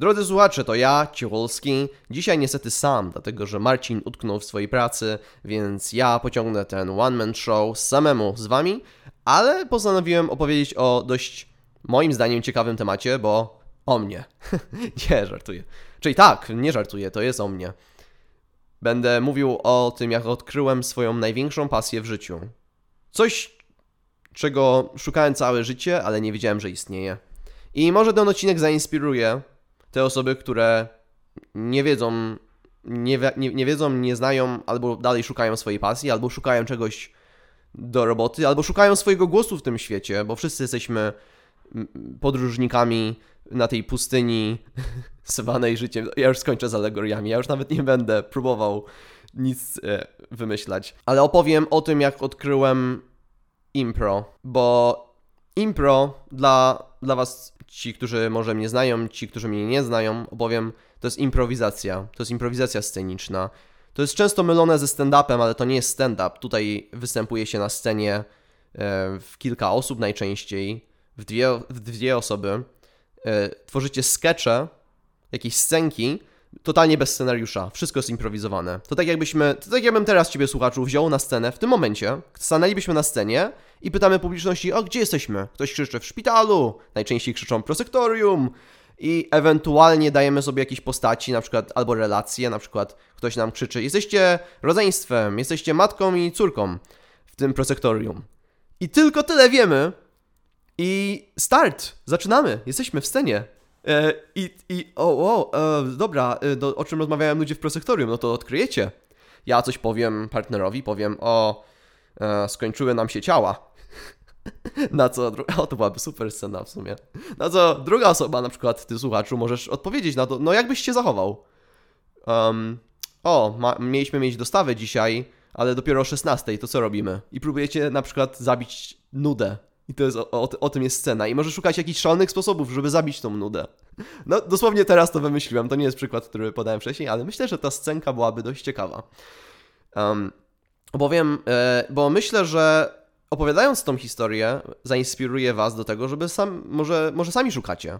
Drodzy słuchacze, to ja, Ciechulski. Dzisiaj niestety sam, dlatego że Marcin utknął w swojej pracy, więc ja pociągnę ten one-man show samemu z wami, ale postanowiłem opowiedzieć o dość, moim zdaniem, ciekawym temacie, bo o mnie. nie, żartuję. Czyli tak, nie żartuję, to jest o mnie. Będę mówił o tym, jak odkryłem swoją największą pasję w życiu. Coś, czego szukałem całe życie, ale nie wiedziałem, że istnieje. I może ten odcinek zainspiruje te osoby, które nie wiedzą, nie, nie, nie wiedzą, nie znają, albo dalej szukają swojej pasji, albo szukają czegoś do roboty, albo szukają swojego głosu w tym świecie, bo wszyscy jesteśmy podróżnikami na tej pustyni zwanej życiem. Ja już skończę z alegoriami, ja już nawet nie będę próbował nic e, wymyślać. Ale opowiem o tym, jak odkryłem impro, bo impro dla, dla was, ci, którzy może mnie znają, ci, którzy mnie nie znają, opowiem, to jest improwizacja. To jest improwizacja sceniczna. To jest często mylone ze stand-upem, ale to nie jest stand-up. Tutaj występuje się na scenie e, w kilka osób najczęściej, w dwie, w dwie osoby. E, tworzycie skecze, jakieś scenki, totalnie bez scenariusza. Wszystko jest improwizowane. To tak jakbyśmy, to tak jakbym teraz ciebie słuchaczu wziął na scenę w tym momencie, stanęlibyśmy na scenie i pytamy publiczności, o gdzie jesteśmy? Ktoś krzyczy w szpitalu, najczęściej krzyczą prosektorium i ewentualnie dajemy sobie jakieś postaci, na przykład albo relacje, na przykład ktoś nam krzyczy, jesteście rodzeństwem, jesteście matką i córką w tym prosektorium. I tylko tyle wiemy i start, zaczynamy, jesteśmy w scenie. E, I, i o, o e, dobra, e, do, o czym rozmawiają ludzie w prosektorium, no to odkryjecie. Ja coś powiem partnerowi, powiem, o, e, skończyły nam się ciała. Na co, o to byłaby super scena w sumie. Na co druga osoba, na przykład ty słuchaczu, możesz odpowiedzieć na to, no jakbyś się zachował. Um, o, ma, mieliśmy mieć dostawę dzisiaj, ale dopiero o 16, to co robimy? I próbujecie na przykład zabić nudę i to jest o, o, o, tym jest scena. I może szukać jakichś szalonych sposobów, żeby zabić tą nudę. No, dosłownie teraz to wymyśliłem. To nie jest przykład, który podałem wcześniej, ale myślę, że ta scenka byłaby dość ciekawa. Um, bowiem, e, bo myślę, że opowiadając tą historię, zainspiruje was do tego, żeby sam, może, może sami szukacie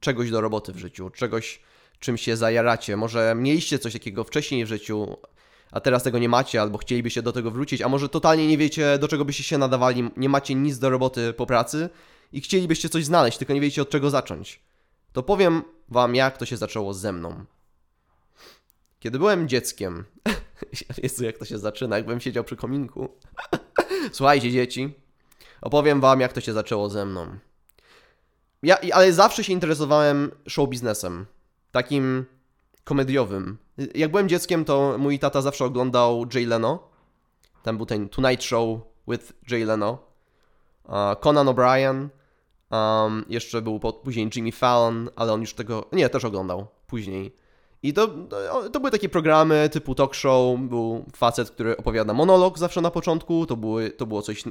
czegoś do roboty w życiu, czegoś, czym się zajaracie. Może mieliście coś takiego wcześniej w życiu, a teraz tego nie macie, albo chcielibyście do tego wrócić, a może totalnie nie wiecie, do czego byście się nadawali, nie macie nic do roboty po pracy i chcielibyście coś znaleźć, tylko nie wiecie od czego zacząć. To powiem wam, jak to się zaczęło ze mną. Kiedy byłem dzieckiem, Jezu, jak to się zaczyna, jakbym siedział przy kominku. Słuchajcie, dzieci, opowiem wam, jak to się zaczęło ze mną. Ja, ale zawsze się interesowałem show biznesem. Takim komediowym. Jak byłem dzieckiem, to mój tata zawsze oglądał Jay Leno. Tam był ten Tonight Show with Jay Leno. Conan O'Brien. Um, jeszcze był później Jimmy Fallon, ale on już tego... Nie, też oglądał później. I to, to były takie programy typu talk show, był facet, który opowiada monolog zawsze na początku, to, były, to było coś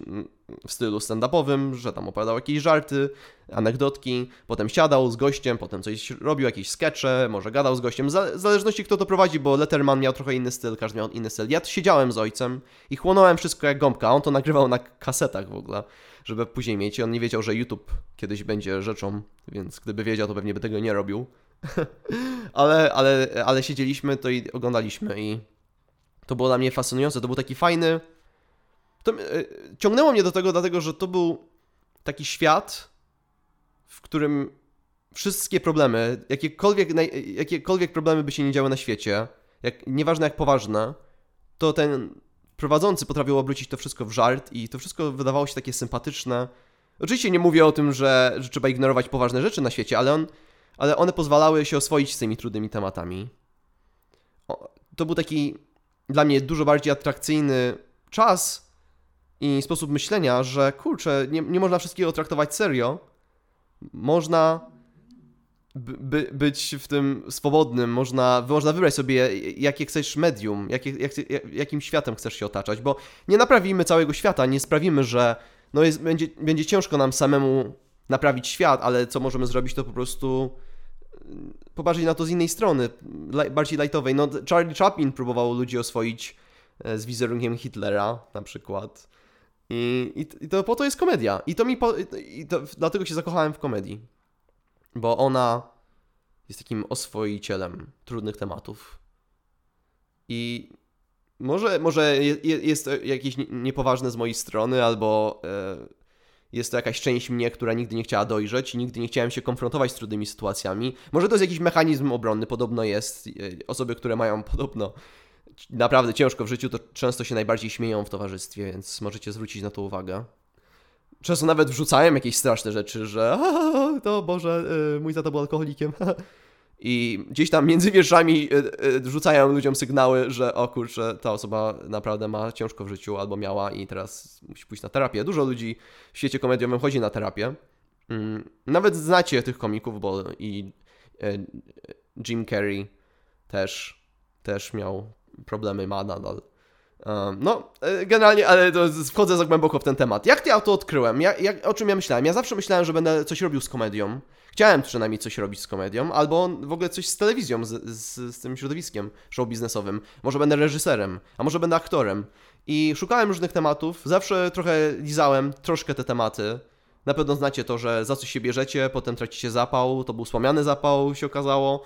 w stylu stand-upowym, że tam opowiadał jakieś żarty, anegdotki, potem siadał z gościem, potem coś robił, jakieś skecze, może gadał z gościem, w zależności kto to prowadzi, bo Letterman miał trochę inny styl, każdy miał inny styl. Ja siedziałem z ojcem i chłonąłem wszystko jak gąbka, on to nagrywał na kasetach w ogóle, żeby później mieć i on nie wiedział, że YouTube kiedyś będzie rzeczą, więc gdyby wiedział, to pewnie by tego nie robił. ale, ale, ale siedzieliśmy to i oglądaliśmy i to było dla mnie fascynujące. To był taki fajny. To, e, ciągnęło mnie do tego, dlatego że to był taki świat, w którym wszystkie problemy, jakiekolwiek, jakiekolwiek problemy by się nie działy na świecie, jak, nieważne jak poważne, to ten prowadzący potrafił obrócić to wszystko w żart i to wszystko wydawało się takie sympatyczne. Oczywiście nie mówię o tym, że, że trzeba ignorować poważne rzeczy na świecie, ale on ale one pozwalały się oswoić z tymi trudnymi tematami. O, to był taki dla mnie dużo bardziej atrakcyjny czas i sposób myślenia, że kurczę, nie, nie można wszystkiego traktować serio. Można by, być w tym swobodnym, można, można wybrać sobie, jakie chcesz medium, jak, jakim światem chcesz się otaczać, bo nie naprawimy całego świata, nie sprawimy, że no jest, będzie, będzie ciężko nam samemu naprawić świat, ale co możemy zrobić, to po prostu popatrzeć na to z innej strony, bardziej lightowej. No, Charlie Chaplin próbował ludzi oswoić e, z wizerunkiem Hitlera na przykład. I, i, i to po to jest komedia. I to mi po, i to, dlatego się zakochałem w komedii. Bo ona jest takim oswoicielem trudnych tematów. I może, może jest jakieś niepoważne z mojej strony, albo e, jest to jakaś część mnie, która nigdy nie chciała dojrzeć i nigdy nie chciałem się konfrontować z trudnymi sytuacjami. Może to jest jakiś mechanizm obronny, podobno jest. E, osoby, które mają podobno naprawdę ciężko w życiu, to często się najbardziej śmieją w towarzystwie, więc możecie zwrócić na to uwagę. Często nawet wrzucałem jakieś straszne rzeczy, że to Boże, e, mój tata był alkoholikiem. I gdzieś tam między wierszami e, rzucają ludziom sygnały, że o kurczę, ta osoba naprawdę ma ciężko w życiu albo miała i teraz musi pójść na terapię. Dużo ludzi w świecie komediowym chodzi na terapię. Mm, nawet znacie tych komików, bo i Jim Carrey też, też miał problemy, ma nadal. No, e, generalnie, ale to wchodzę za głęboko w ten temat. Jak ja to odkryłem? Ja, jak, o czym ja myślałem? Ja zawsze myślałem, że będę coś robił z komedią. Chciałem przynajmniej coś robić z komedią, albo w ogóle coś z telewizją, z, z, z tym środowiskiem show biznesowym. Może będę reżyserem, a może będę aktorem. I szukałem różnych tematów, zawsze trochę lizałem troszkę te tematy. Na pewno znacie to, że za coś się bierzecie, potem tracicie zapał, to był słamiany zapał, się okazało.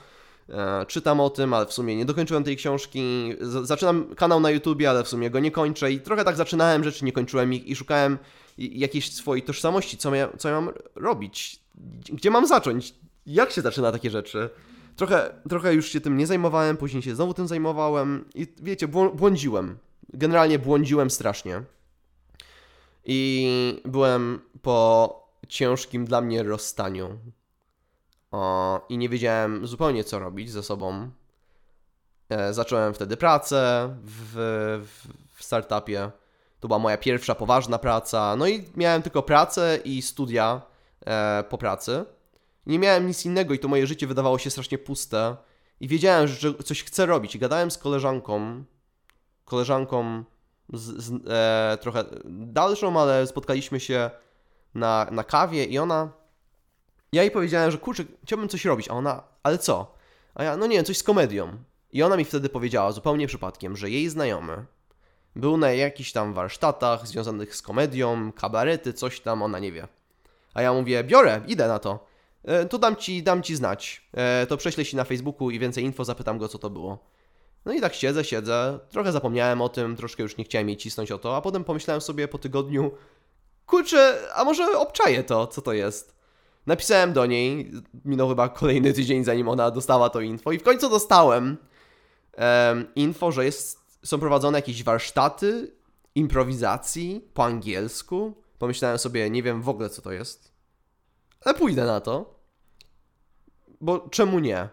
E, czytam o tym, ale w sumie nie dokończyłem tej książki. Z zaczynam kanał na YouTubie, ale w sumie go nie kończę i trochę tak zaczynałem rzeczy, nie kończyłem ich i szukałem jakiejś swojej tożsamości, co, ja, co ja mam robić, gdzie mam zacząć, jak się zaczyna takie rzeczy. Trochę, trochę już się tym nie zajmowałem, później się znowu tym zajmowałem i wiecie, błądziłem. Generalnie błądziłem strasznie. I byłem po ciężkim dla mnie rozstaniu i nie wiedziałem zupełnie co robić ze sobą. E, zacząłem wtedy pracę w, w, w startupie. To była moja pierwsza poważna praca. No i miałem tylko pracę i studia e, po pracy. Nie miałem nic innego i to moje życie wydawało się strasznie puste. I wiedziałem, że coś chcę robić. I gadałem z koleżanką, koleżanką z, z, e, trochę dalszą, ale spotkaliśmy się na, na kawie i ona ja jej powiedziałem, że kurczę, chciałbym coś robić, a ona, ale co? A ja, no nie wiem, coś z komedią. I ona mi wtedy powiedziała zupełnie przypadkiem, że jej znajomy był na jakichś tam warsztatach związanych z komedią, kabarety, coś tam, ona nie wie. A ja mówię, biorę, idę na to. E, to dam ci, dam ci znać. E, to prześlę ci na Facebooku i więcej info, zapytam go, co to było. No i tak siedzę, siedzę, trochę zapomniałem o tym, troszkę już nie chciałem jej cisnąć o to, a potem pomyślałem sobie po tygodniu, kurczę, a może obczaję to, co to jest. Napisałem do niej, minął chyba kolejny tydzień zanim ona dostała to info i w końcu dostałem um, info, że jest, są prowadzone jakieś warsztaty improwizacji po angielsku. Pomyślałem sobie, nie wiem w ogóle co to jest, ale pójdę na to. Bo czemu nie?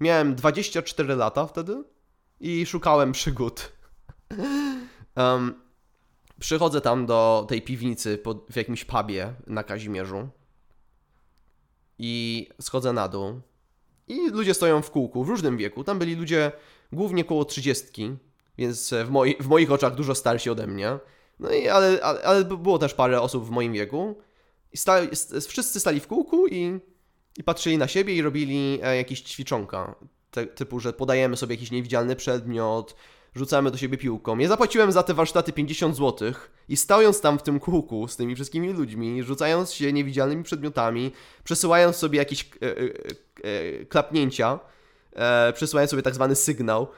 Miałem 24 lata wtedy i szukałem przygód. um, przychodzę tam do tej piwnicy pod, w jakimś pubie na Kazimierzu i schodzę na dół. I ludzie stoją w kółku w różnym wieku. Tam byli ludzie głównie koło trzydziestki, więc w, moi, w moich oczach dużo starsi ode mnie. No i ale, ale, ale było też parę osób w moim wieku. I stali, wszyscy stali w kółku i, i patrzyli na siebie i robili e, jakieś ćwiczonka. Te, typu, że podajemy sobie jakiś niewidzialny przedmiot, rzucamy do siebie piłką. Ja zapłaciłem za te warsztaty 50 zł i stojąc tam w tym kółku z tymi wszystkimi ludźmi, rzucając się niewidzialnymi przedmiotami, przesyłając sobie jakieś e, e, e, klapnięcia, e, przesyłając sobie tak zwany sygnał,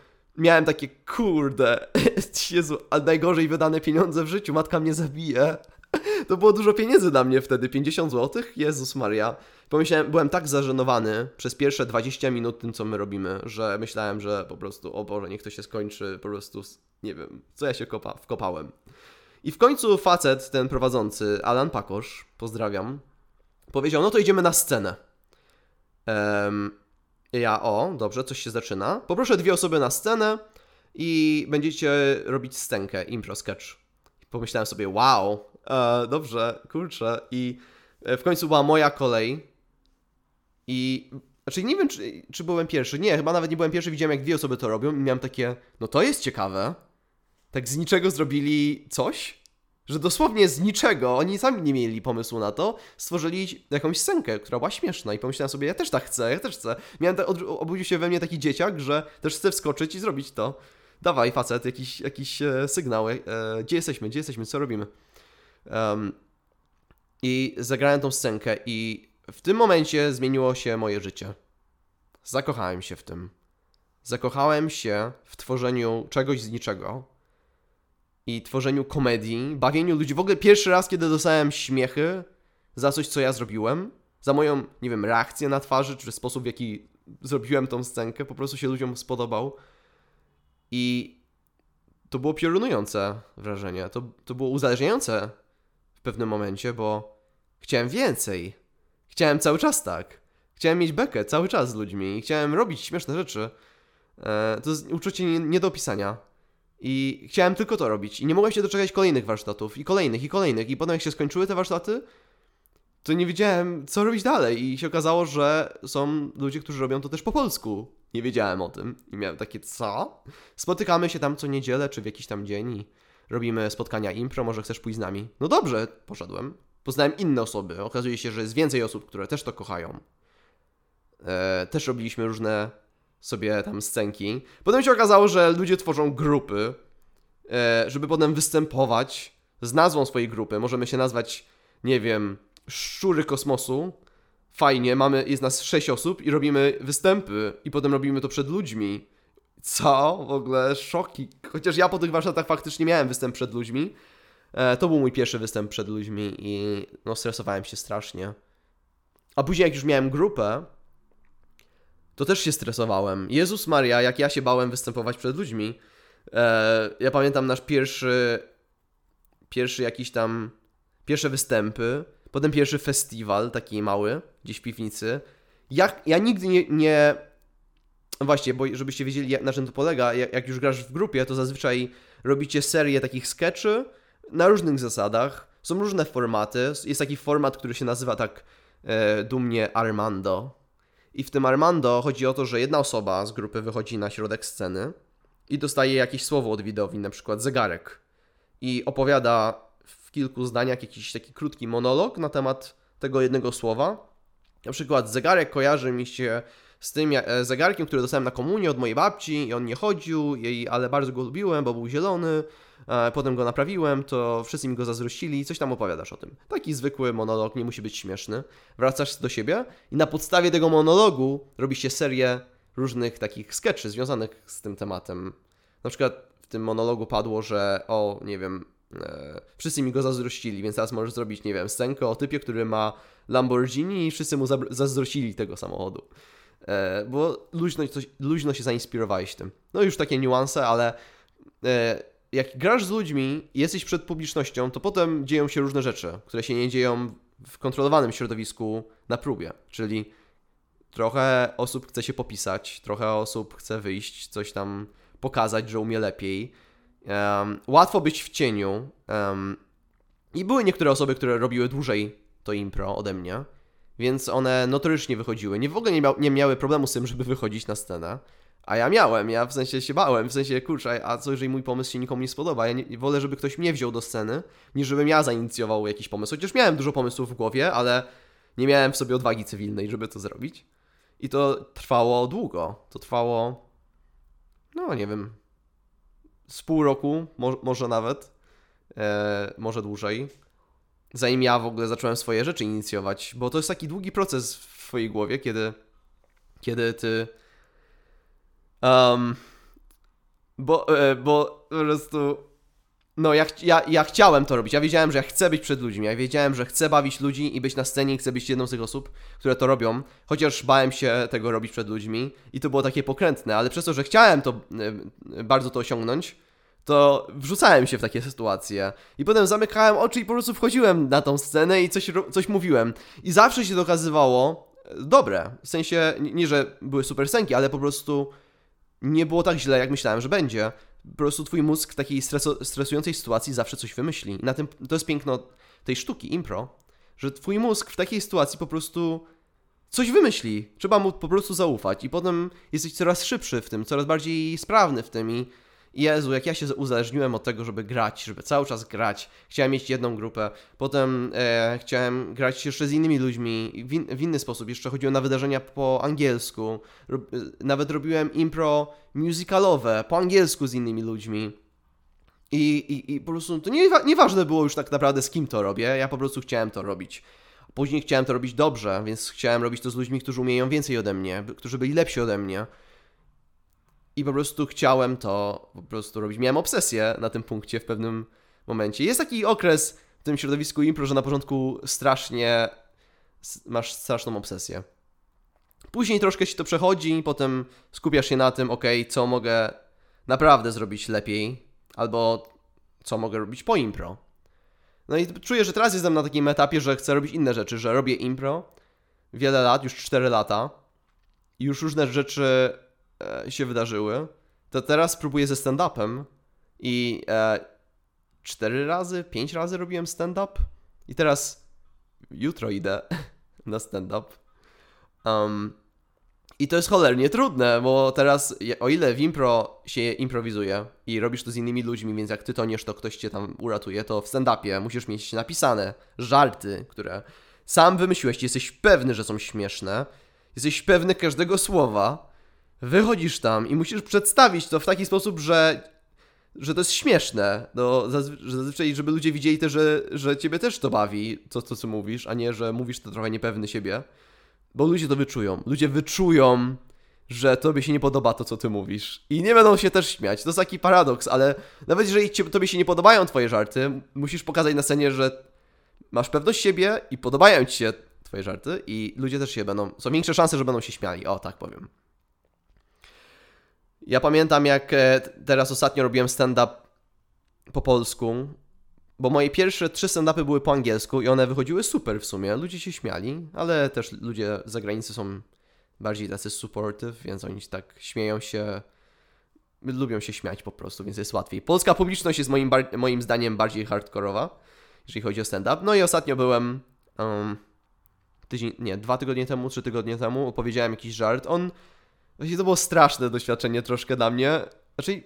miałem takie kurde, Jezu, a najgorzej wydane pieniądze w życiu, matka mnie zabije. To było dużo pieniędzy dla mnie wtedy, 50 zł? Jezus Maria. Pomyślałem, byłem tak zażenowany przez pierwsze 20 minut tym, co my robimy, że myślałem, że po prostu, o Boże, niech to się skończy, po prostu, nie wiem, co ja się kopa, wkopałem. I w końcu facet, ten prowadzący, Alan Pakosz, pozdrawiam, powiedział, no to idziemy na scenę. Um, ja, o, dobrze, coś się zaczyna. Poproszę dwie osoby na scenę i będziecie robić scenkę, impro sketch. Pomyślałem sobie, wow, e, dobrze, kurczę. I e, w końcu była moja kolej i znaczy nie wiem, czy, czy byłem pierwszy. Nie, chyba nawet nie byłem pierwszy. Widziałem, jak dwie osoby to robią i miałem takie, no to jest ciekawe. Tak z niczego zrobili coś, że dosłownie z niczego, oni sami nie mieli pomysłu na to, stworzyli jakąś scenkę, która była śmieszna i pomyślałem sobie, ja też tak chcę, ja też chcę. Miałem tak, obudził się we mnie taki dzieciak, że też chcę wskoczyć i zrobić to. Dawaj, facet, jakiś, jakiś e, sygnał, e, gdzie jesteśmy, gdzie jesteśmy, co robimy. Um, I zagrałem tą scenkę i w tym momencie zmieniło się moje życie. zakochałem się w tym. Zakochałem się w tworzeniu czegoś z niczego i tworzeniu komedii, bawieniu ludzi. W ogóle pierwszy raz, kiedy dostałem śmiechy za coś, co ja zrobiłem, za moją, nie wiem, reakcję na twarzy, czy sposób, w jaki zrobiłem tą scenkę, po prostu się ludziom spodobał. I to było piorunujące wrażenie. To, to było uzależniające w pewnym momencie, bo chciałem więcej. Chciałem cały czas tak. Chciałem mieć bekę cały czas z ludźmi i chciałem robić śmieszne rzeczy. E, to jest uczucie nie, nie do opisania. I chciałem tylko to robić. I nie mogłem się doczekać kolejnych warsztatów, i kolejnych, i kolejnych. I potem, jak się skończyły te warsztaty, to nie wiedziałem, co robić dalej. I się okazało, że są ludzie, którzy robią to też po polsku. Nie wiedziałem o tym. I miałem takie, co? Spotykamy się tam co niedzielę, czy w jakiś tam dzień i robimy spotkania impro, może chcesz pójść z nami? No dobrze, poszedłem. Poznałem inne osoby. Okazuje się, że jest więcej osób, które też to kochają. Eee, też robiliśmy różne sobie tam scenki. Potem się okazało, że ludzie tworzą grupy, e, żeby potem występować z nazwą swojej grupy. Możemy się nazwać, nie wiem, Szczury Kosmosu. Fajnie, mamy, jest nas sześć osób i robimy występy i potem robimy to przed ludźmi. Co? W ogóle szoki. Chociaż ja po tych warsztatach faktycznie miałem występ przed ludźmi. E, to był mój pierwszy występ przed ludźmi i no stresowałem się strasznie. A później jak już miałem grupę, to też się stresowałem. Jezus Maria, jak ja się bałem występować przed ludźmi. E, ja pamiętam nasz pierwszy, pierwszy jakiś tam, pierwsze występy, potem pierwszy festiwal, taki mały, gdzieś w piwnicy. Ja nigdy nie, nie, właśnie, bo żebyście wiedzieli na czym to polega, jak, jak już grasz w grupie, to zazwyczaj robicie serię takich sketchy na różnych zasadach. Są różne formaty. Jest taki format, który się nazywa tak e, dumnie Armando i w tym Armando chodzi o to, że jedna osoba z grupy wychodzi na środek sceny i dostaje jakieś słowo od widowni, na przykład zegarek. I opowiada w kilku zdaniach jakiś taki krótki monolog na temat tego jednego słowa. Na przykład zegarek kojarzy mi się z tym e, zegarkiem, który dostałem na komunię od mojej babci i on nie chodził, jej, ale bardzo go lubiłem, bo był zielony. Potem go naprawiłem, to wszyscy mi go zazdrościli, coś tam opowiadasz o tym. Taki zwykły monolog, nie musi być śmieszny. Wracasz do siebie i na podstawie tego monologu robi się serię różnych takich sketchy związanych z tym tematem. Na przykład w tym monologu padło, że o, nie wiem, e, wszyscy mi go zazdrościli, więc teraz możesz zrobić, nie wiem, scenkę o typie, który ma Lamborghini i wszyscy mu zazdrościli tego samochodu. E, bo luźno, coś, luźno się zainspirowałeś tym. No już takie niuanse, ale e, jak grasz z ludźmi i jesteś przed publicznością, to potem dzieją się różne rzeczy, które się nie dzieją w kontrolowanym środowisku na próbie. Czyli trochę osób chce się popisać, trochę osób chce wyjść, coś tam pokazać, że umie lepiej. Um, łatwo być w cieniu. Um, I były niektóre osoby, które robiły dłużej to impro ode mnie, więc one notorycznie wychodziły. Nie w ogóle nie, nie miały problemu z tym, żeby wychodzić na scenę. A ja miałem, ja w sensie się bałem, w sensie kurczę, a co jeżeli mój pomysł się nikomu nie spodoba? Ja nie, wolę, żeby ktoś mnie wziął do sceny, niż żebym ja zainicjował jakiś pomysł. Chociaż miałem dużo pomysłów w głowie, ale nie miałem w sobie odwagi cywilnej, żeby to zrobić. I to trwało długo. To trwało, no nie wiem, z pół roku, mo może nawet, e, może dłużej, zanim ja w ogóle zacząłem swoje rzeczy inicjować, bo to jest taki długi proces w twojej głowie, kiedy, kiedy ty Um, bo, e, bo po prostu. No, ja, ja, ja chciałem to robić. Ja wiedziałem, że ja chcę być przed ludźmi. Ja wiedziałem, że chcę bawić ludzi i być na scenie i chcę być jedną z tych osób, które to robią. Chociaż bałem się tego robić przed ludźmi i to było takie pokrętne, ale przez to, że chciałem to e, bardzo to osiągnąć, to wrzucałem się w takie sytuacje. I potem zamykałem oczy i po prostu wchodziłem na tą scenę i coś, coś mówiłem. I zawsze się dokazywało e, dobre. W sensie, nie, że były super scenki, ale po prostu nie było tak źle, jak myślałem, że będzie. Po prostu twój mózg w takiej stresu, stresującej sytuacji zawsze coś wymyśli. I na tym to jest piękno tej sztuki, impro, że twój mózg w takiej sytuacji po prostu coś wymyśli. Trzeba mu po prostu zaufać i potem jesteś coraz szybszy w tym, coraz bardziej sprawny w tym i Jezu, jak ja się uzależniłem od tego, żeby grać, żeby cały czas grać. Chciałem mieć jedną grupę, potem e, chciałem grać jeszcze z innymi ludźmi w, in, w, inny sposób. Jeszcze chodziłem na wydarzenia po angielsku. Rob, nawet robiłem impro musicalowe po angielsku z innymi ludźmi. I, i, i po prostu to nie, nieważne było już tak naprawdę z kim to robię, ja po prostu chciałem to robić. Później chciałem to robić dobrze, więc chciałem robić to z ludźmi, którzy umieją więcej ode mnie, którzy byli lepsi ode mnie. I po prostu chciałem to po prostu robić. Miałem obsesję na tym punkcie w pewnym momencie. Jest taki okres w tym środowisku impro, że na początku strasznie masz straszną obsesję. Później troszkę się to przechodzi, potem skupiasz się na tym, ok, co mogę naprawdę zrobić lepiej, albo co mogę robić po impro. No i czuję, że teraz jestem na takim etapie, że chcę robić inne rzeczy, że robię impro wiele lat, już 4 lata, i już różne rzeczy się wydarzyły. To teraz próbuję ze stand-upem i e, 4 razy, 5 razy robiłem stand-up i teraz jutro idę na stand-up. Um, I to jest cholernie trudne, bo teraz, o ile w impro się improwizuje i robisz to z innymi ludźmi, więc jak ty toniesz, to ktoś cię tam uratuje, to w stand-upie musisz mieć napisane żarty, które sam wymyśliłeś, jesteś pewny, że są śmieszne, jesteś pewny każdego słowa, wychodzisz tam i musisz przedstawić to w taki sposób, że że to jest śmieszne, no, zazwyczaj, żeby ludzie widzieli też, że, że ciebie też to bawi, to, to co mówisz, a nie, że mówisz to trochę niepewny siebie. Bo ludzie to wyczują. Ludzie wyczują, że tobie się nie podoba to, co ty mówisz. I nie będą się też śmiać. To jest taki paradoks, ale nawet jeżeli tobie się nie podobają twoje żarty, musisz pokazać na scenie, że masz pewność siebie i podobają ci się twoje żarty i ludzie też się będą, są większe szanse, że będą się śmiali. O, tak powiem. Ja pamiętam, jak e, teraz ostatnio robiłem stand-up po polsku bo moje pierwsze trzy stand-upy były po angielsku i one wychodziły super w sumie. Ludzie się śmiali, ale też ludzie z zagranicy są bardziej tacy supportive, więc oni tak śmieją się, lubią się śmiać po prostu, więc jest łatwiej. Polska publiczność jest moim, moim zdaniem bardziej hardkorowa, jeżeli chodzi o stand-up. No i ostatnio byłem um, tydzień, nie, dwa tygodnie temu, trzy tygodnie temu, opowiedziałem jakiś żart. On, właśnie to było straszne doświadczenie troszkę dla mnie. Znaczy,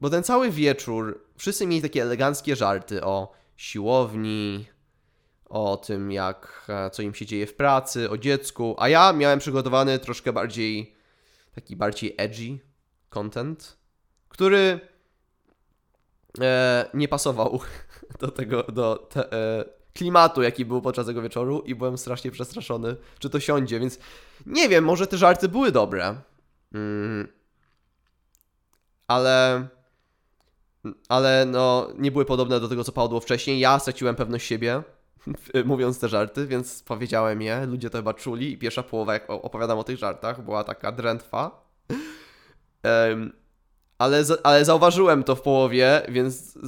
bo ten cały wieczór wszyscy mieli takie eleganckie żarty o siłowni, o tym, jak, e, co im się dzieje w pracy, o dziecku, a ja miałem przygotowany troszkę bardziej, taki bardziej edgy content, który e, nie pasował do tego, do te, e, klimatu, jaki był podczas tego wieczoru i byłem strasznie przestraszony, czy to siądzie, więc nie wiem, może te żarty były dobre, mm, ale ale no, nie były podobne do tego, co padło wcześniej. Ja straciłem pewność siebie, mówiąc te żarty, więc powiedziałem je, ludzie to chyba czuli i pierwsza połowa, jak opowiadam o tych żartach, była taka drętwa. Ale, ale zauważyłem to w połowie, więc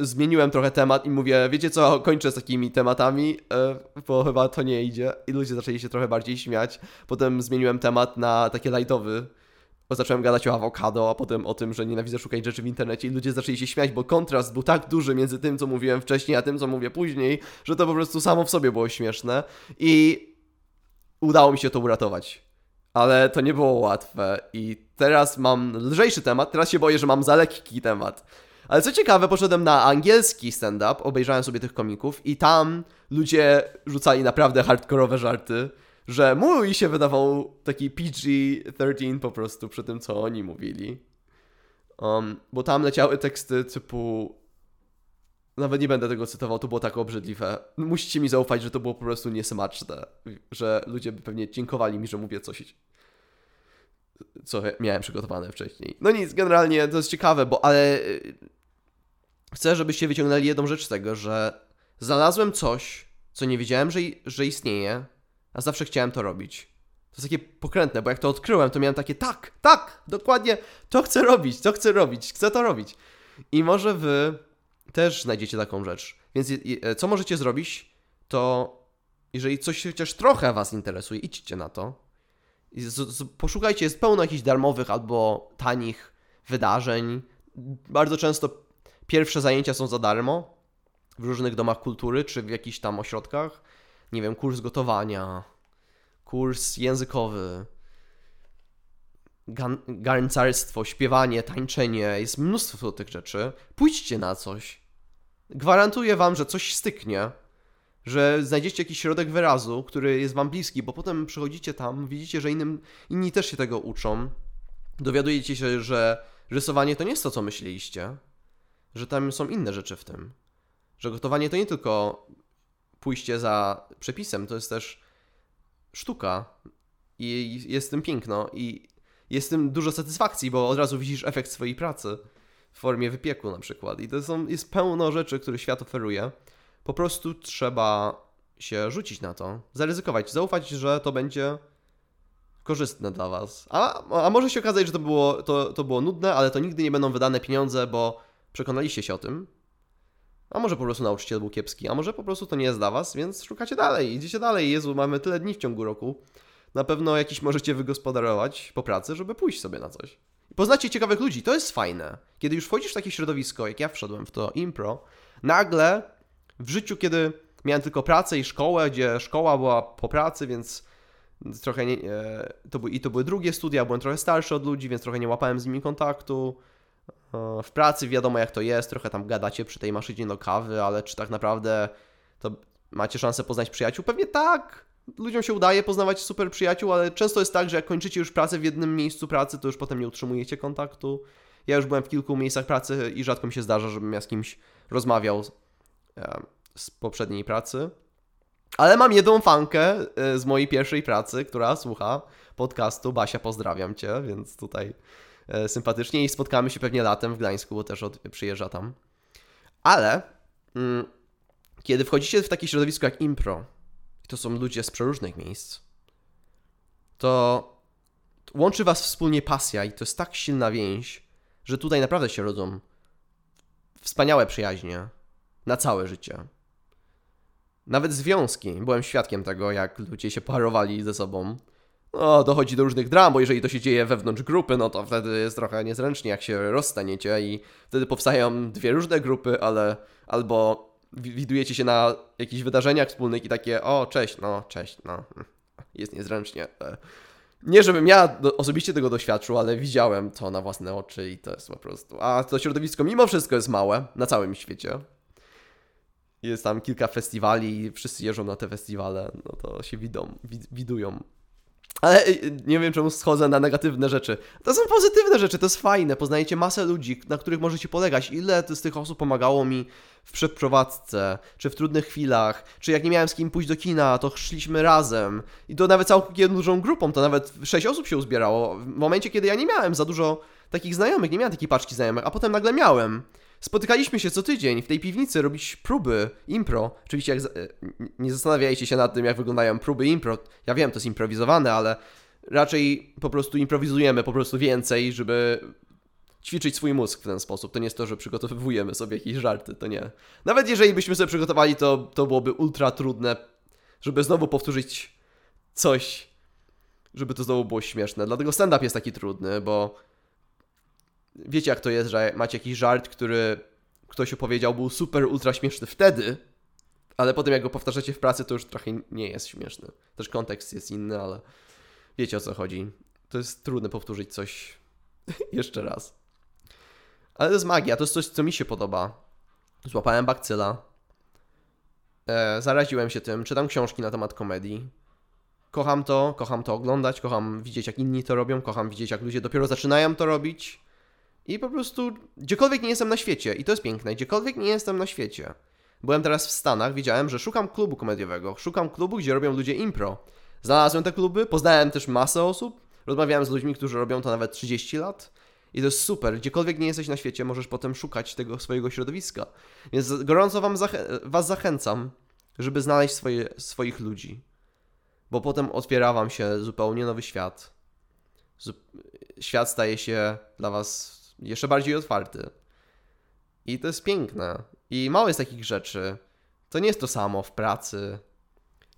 zmieniłem trochę temat i mówię, wiecie co, kończę z takimi tematami, e, bo chyba to nie idzie. I ludzie zaczęli się trochę bardziej śmiać. Potem zmieniłem temat na taki lightowy, bo zacząłem gadać o awokado, a potem o tym, że nienawidzę szukać rzeczy w internecie i ludzie zaczęli się śmiać, bo kontrast był tak duży między tym, co mówiłem wcześniej, a tym, co mówię później, że to po prostu samo w sobie było śmieszne i udało mi się to uratować. Ale to nie było łatwe i teraz mam lżejszy temat, teraz się boję, że mam za lekki temat. Ale co ciekawe, poszedłem na angielski stand-up, obejrzałem sobie tych komików i tam ludzie rzucali naprawdę hardkorowe żarty że mój się wydawał taki PG-13 po prostu przy tym, co oni mówili. Um, bo tam leciały teksty typu. Nawet nie będę tego cytował, to było tak obrzydliwe. Musicie mi zaufać, że to było po prostu niesmaczne. Że ludzie by pewnie dziękowali mi, że mówię coś, co miałem przygotowane wcześniej. No nic, generalnie to jest ciekawe, bo ale y, chcę, żebyście wyciągnęli jedną rzecz z tego, że znalazłem coś, co nie wiedziałem, że, że istnieje, a zawsze chciałem to robić. To jest takie pokrętne, bo jak to odkryłem, to miałem takie tak, tak, dokładnie, to chcę robić, to chcę robić, chcę to robić. I może wy też znajdziecie taką rzecz. Więc e, co możecie zrobić, to jeżeli coś chociaż trochę was interesuje, idźcie na to. Poszukajcie, jest pełno jakichś darmowych albo tanich wydarzeń. Bardzo często pierwsze zajęcia są za darmo w różnych domach kultury czy w jakichś tam ośrodkach nie wiem, kurs gotowania, kurs językowy, garncarstwo, śpiewanie, tańczenie, jest mnóstwo tych rzeczy. Pójdźcie na coś. Gwarantuję wam, że coś styknie, że znajdziecie jakiś środek wyrazu, który jest wam bliski, bo potem przychodzicie tam, widzicie, że innym, inni też się tego uczą. Dowiadujecie się, że rysowanie to nie jest to, co myśleliście, że tam są inne rzeczy w tym. Że gotowanie to nie tylko pójście za przepisem to jest też sztuka i jest w tym piękno i jest w tym dużo satysfakcji, bo od razu widzisz efekt swojej pracy w formie wypieku na przykład. I to są, jest pełno rzeczy, które świat oferuje. Po prostu trzeba się rzucić na to, zaryzykować, zaufać, że to będzie korzystne dla Was. A, a może się okazać, że to było, to, to było nudne, ale to nigdy nie będą wydane pieniądze, bo przekonaliście się o tym. A może po prostu nauczyciel był kiepski, a może po prostu to nie jest dla Was, więc szukacie dalej, idziecie dalej. Jezu, mamy tyle dni w ciągu roku. Na pewno jakiś możecie wygospodarować po pracy, żeby pójść sobie na coś. Poznacie ciekawych ludzi, to jest fajne. Kiedy już wchodzisz w takie środowisko, jak ja wszedłem w to impro, nagle w życiu, kiedy miałem tylko pracę i szkołę, gdzie szkoła była po pracy, więc trochę nie, e, to by, i to były drugie studia, byłem trochę starszy od ludzi, więc trochę nie łapałem z nimi kontaktu. E, w pracy wiadomo jak to jest, trochę tam gadacie przy tej maszynie do kawy, ale czy tak naprawdę to macie szansę poznać przyjaciół? Pewnie tak. Ludziom się udaje poznawać super przyjaciół, ale często jest tak, że jak kończycie już pracę w jednym miejscu pracy, to już potem nie utrzymujecie kontaktu. Ja już byłem w kilku miejscach pracy i rzadko mi się zdarza, żebym ja z kimś rozmawiał e, z poprzedniej pracy. Ale mam jedną fankę e, z mojej pierwszej pracy, która słucha podcastu. Basia, pozdrawiam Cię, więc tutaj e, sympatycznie i spotkamy się pewnie latem w Gdańsku, bo też od, przyjeżdża tam. Ale mm, kiedy wchodzicie w takie środowisko jak impro, to są ludzie z przeróżnych miejsc, to łączy Was wspólnie pasja i to jest tak silna więź, że tutaj naprawdę się rodzą wspaniałe przyjaźnie na całe życie. Nawet związki. Byłem świadkiem tego, jak ludzie się parowali ze sobą. No, dochodzi do różnych dram, bo jeżeli to się dzieje wewnątrz grupy, no to wtedy jest trochę niezręcznie, jak się rozstaniecie i wtedy powstają dwie różne grupy, ale albo widujecie się na jakichś wydarzeniach wspólnych i takie, o, cześć, no, cześć, no, jest niezręcznie. E, nie, żebym ja osobiście tego doświadczył, ale widziałem to na własne oczy i to jest po prostu. A to środowisko mimo wszystko jest małe na całym świecie. Jest tam kilka festiwali i wszyscy jeżdżą na te festiwale, no to się widą, widują. Ale y, nie wiem, czemu schodzę na negatywne rzeczy. To są pozytywne rzeczy, to jest fajne. Poznajecie masę ludzi, na których możecie polegać. Ile z tych osób pomagało mi w przeprowadzce, czy w trudnych chwilach, czy jak nie miałem z kim pójść do kina, to szliśmy razem. I to nawet całkiem dużą grupą, to nawet sześć osób się uzbierało. W momencie, kiedy ja nie miałem za dużo takich znajomych, nie miałem takiej paczki znajomych, a potem nagle miałem. Spotykaliśmy się co tydzień w tej piwnicy robić próby impro. Oczywiście jak, e, nie zastanawiajcie się nad tym, jak wyglądają próby impro. Ja wiem, to jest improwizowane, ale raczej po prostu improwizujemy po prostu więcej, żeby ćwiczyć swój mózg w ten sposób. To nie jest to, że przygotowujemy sobie jakieś żarty, to nie. Nawet jeżeli byśmy sobie przygotowali, to, to byłoby ultra trudne, żeby znowu powtórzyć coś, żeby to znowu było śmieszne. Dlatego stand-up jest taki trudny, bo wiecie jak to jest, że macie jakiś żart, który ktoś opowiedział, był super ultra śmieszny wtedy, ale potem jak go powtarzacie w pracy, to już trochę nie jest śmieszny. Też kontekst jest inny, ale wiecie o co chodzi. To jest trudne powtórzyć coś jeszcze raz. Ale to jest magia, to jest coś, co mi się podoba. Złapałem bakcyla, e, zaraziłem się tym, czytam książki na temat komedii. Kocham to, kocham to oglądać, kocham widzieć jak inni to robią, kocham widzieć jak ludzie dopiero zaczynają to robić. I po prostu gdziekolwiek nie jestem na świecie, i to jest piękne, gdziekolwiek nie jestem na świecie. Byłem teraz w Stanach, widziałem, że szukam klubu komediowego, szukam klubu, gdzie robią ludzie impro. Znalazłem te kluby, poznałem też masę osób, rozmawiałem z ludźmi, którzy robią to nawet 30 lat. I to jest super. Gdziekolwiek nie jesteś na świecie, możesz potem szukać tego swojego środowiska. Więc gorąco wam zachę was zachęcam, żeby znaleźć swoje, swoich ludzi. Bo potem otwiera wam się zupełnie nowy świat. Świat staje się dla was jeszcze bardziej otwarty. I to jest piękne. I mało jest takich rzeczy. To nie jest to samo w pracy.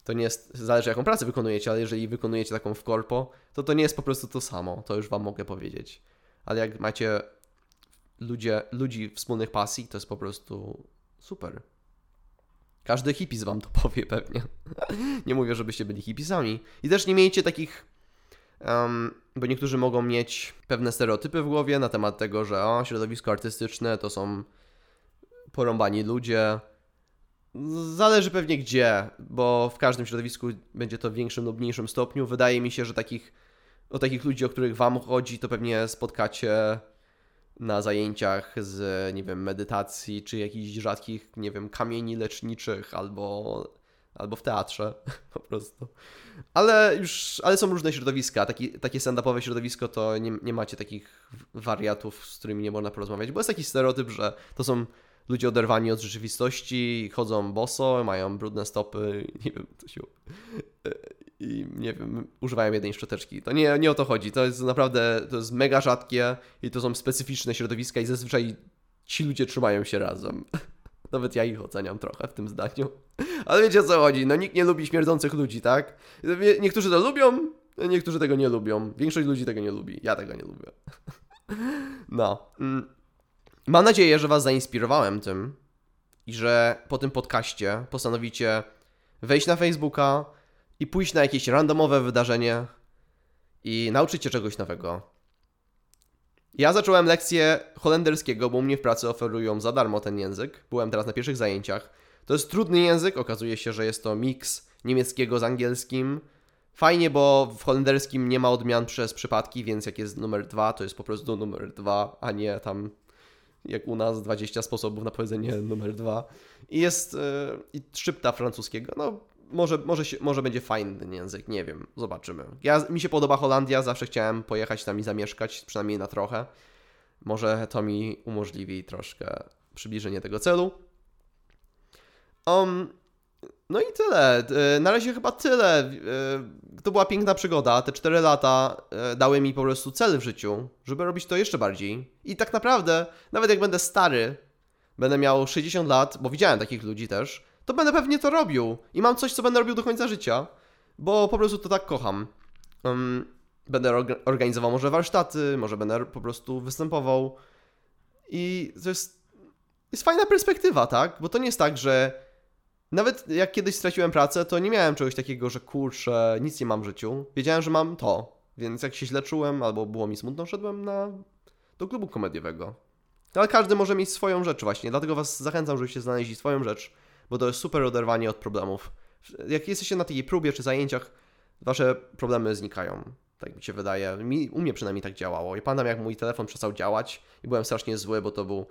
To nie jest, zależy jaką pracę wykonujecie, ale jeżeli wykonujecie taką w korpo, to to nie jest po prostu to samo. To już wam mogę powiedzieć. Ale jak macie ludzie, ludzi wspólnych pasji, to jest po prostu super. Każdy hippies wam to powie pewnie. nie mówię, żebyście byli hippisami. I też nie miejcie takich Um, bo niektórzy mogą mieć pewne stereotypy w głowie na temat tego, że o, środowisko artystyczne to są porąbani ludzie. Zależy pewnie gdzie, bo w każdym środowisku będzie to w większym lub mniejszym stopniu. Wydaje mi się, że takich, o takich ludzi, o których Wam chodzi, to pewnie spotkacie na zajęciach z, nie wiem, medytacji, czy jakichś rzadkich, nie wiem, kamieni leczniczych, albo albo w teatrze po prostu. Ale już, ale są różne środowiska. Taki, takie stand-upowe środowisko to nie, nie macie takich wariatów, z którymi nie można porozmawiać, bo jest taki stereotyp, że to są ludzie oderwani od rzeczywistości, chodzą boso, mają brudne stopy, nie wiem, to się... I nie wiem, używają jednej szczoteczki. To nie, nie o to chodzi. To jest naprawdę, to jest mega rzadkie i to są specyficzne środowiska i zazwyczaj ci ludzie trzymają się razem. Nawet ja ich oceniam trochę w tym zdaniu. Ale wiecie o co chodzi, no nikt nie lubi śmierdzących ludzi, tak? Niektórzy to lubią, niektórzy tego nie lubią. Większość ludzi tego nie lubi. Ja tego nie lubię. No. Mm. Mam nadzieję, że Was zainspirowałem tym i że po tym podcaście postanowicie wejść na Facebooka i pójść na jakieś randomowe wydarzenie i nauczyć się czegoś nowego. Ja zacząłem lekcję holenderskiego, bo mnie w pracy oferują za darmo ten język. Byłem teraz na pierwszych zajęciach. To jest trudny język, okazuje się, że jest to miks niemieckiego z angielskim. Fajnie, bo w holenderskim nie ma odmian przez przypadki, więc jak jest numer dwa, to jest po prostu numer dwa, a nie tam jak u nas 20 sposobów na powiedzenie numer dwa. I jest yy, szczypta francuskiego. No, może, może, się, może będzie fajny język, nie wiem, zobaczymy. Ja, mi się podoba Holandia, zawsze chciałem pojechać tam i zamieszkać, przynajmniej na trochę. Może to mi umożliwi troszkę przybliżenie tego celu. Um, no i tyle. E, na razie chyba tyle. E, to była piękna przygoda. Te 4 lata e, dały mi po prostu cel w życiu, żeby robić to jeszcze bardziej. I tak naprawdę, nawet jak będę stary, będę miał 60 lat, bo widziałem takich ludzi też, to będę pewnie to robił. I mam coś, co będę robił do końca życia, bo po prostu to tak kocham. Um, będę organizował może warsztaty, może będę po prostu występował. I to jest, jest fajna perspektywa, tak? Bo to nie jest tak, że nawet jak kiedyś straciłem pracę, to nie miałem czegoś takiego, że kurczę, nic nie mam w życiu. Wiedziałem, że mam to. Więc jak się źle czułem albo było mi smutno, szedłem na, do klubu komediowego. Ale każdy może mieć swoją rzecz właśnie, dlatego Was zachęcam, żebyście znaleźli swoją rzecz, bo to jest super oderwanie od problemów. Jak jesteście na takiej próbie czy zajęciach, Wasze problemy znikają. Tak mi się wydaje. Mi, u mnie przynajmniej tak działało. I pamiętam, jak mój telefon przestał działać i byłem strasznie zły, bo to był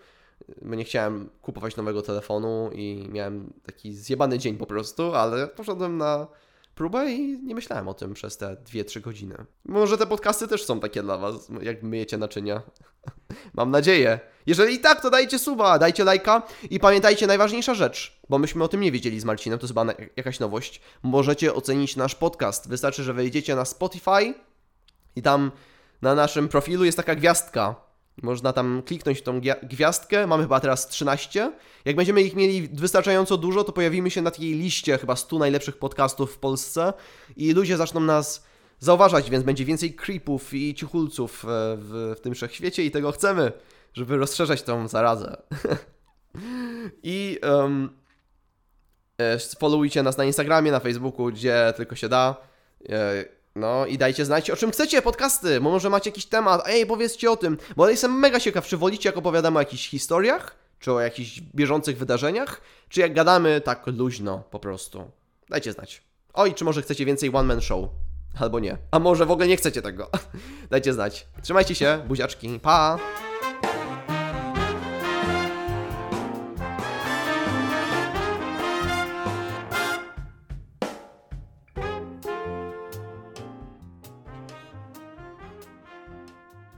nie chciałem kupować nowego telefonu i miałem taki zjebany dzień po prostu, ale poszedłem na próbę i nie myślałem o tym przez te 2-3 godziny. Może te podcasty też są takie dla Was, jak myjecie naczynia. Mam nadzieję. Jeżeli tak, to dajcie suba, dajcie lajka i pamiętajcie najważniejsza rzecz, bo myśmy o tym nie wiedzieli z Marcinem, to jest chyba jakaś nowość. Możecie ocenić nasz podcast. Wystarczy, że wejdziecie na Spotify i tam na naszym profilu jest taka gwiazdka można tam kliknąć w tą gwiazdkę, mamy chyba teraz 13. Jak będziemy ich mieli wystarczająco dużo, to pojawimy się na takiej liście chyba 100 najlepszych podcastów w Polsce i ludzie zaczną nas zauważać, więc będzie więcej creepów i cichulców e, w, w tym wszechświecie i tego chcemy, żeby rozszerzać tą zarazę. I um, followujcie nas na Instagramie, na Facebooku, gdzie tylko się da. E, no i dajcie znać, o czym chcecie podcasty. Może macie jakiś temat. Ej, powiedzcie o tym. Bo jestem mega ciekaw, czy wolicie, jak opowiadamy o jakichś historiach, czy o jakichś bieżących wydarzeniach, czy jak gadamy tak luźno po prostu. Dajcie znać. Oj, czy może chcecie więcej one-man show? Albo nie. A może w ogóle nie chcecie tego. Dajcie znać. Trzymajcie się, buziaczki. Pa!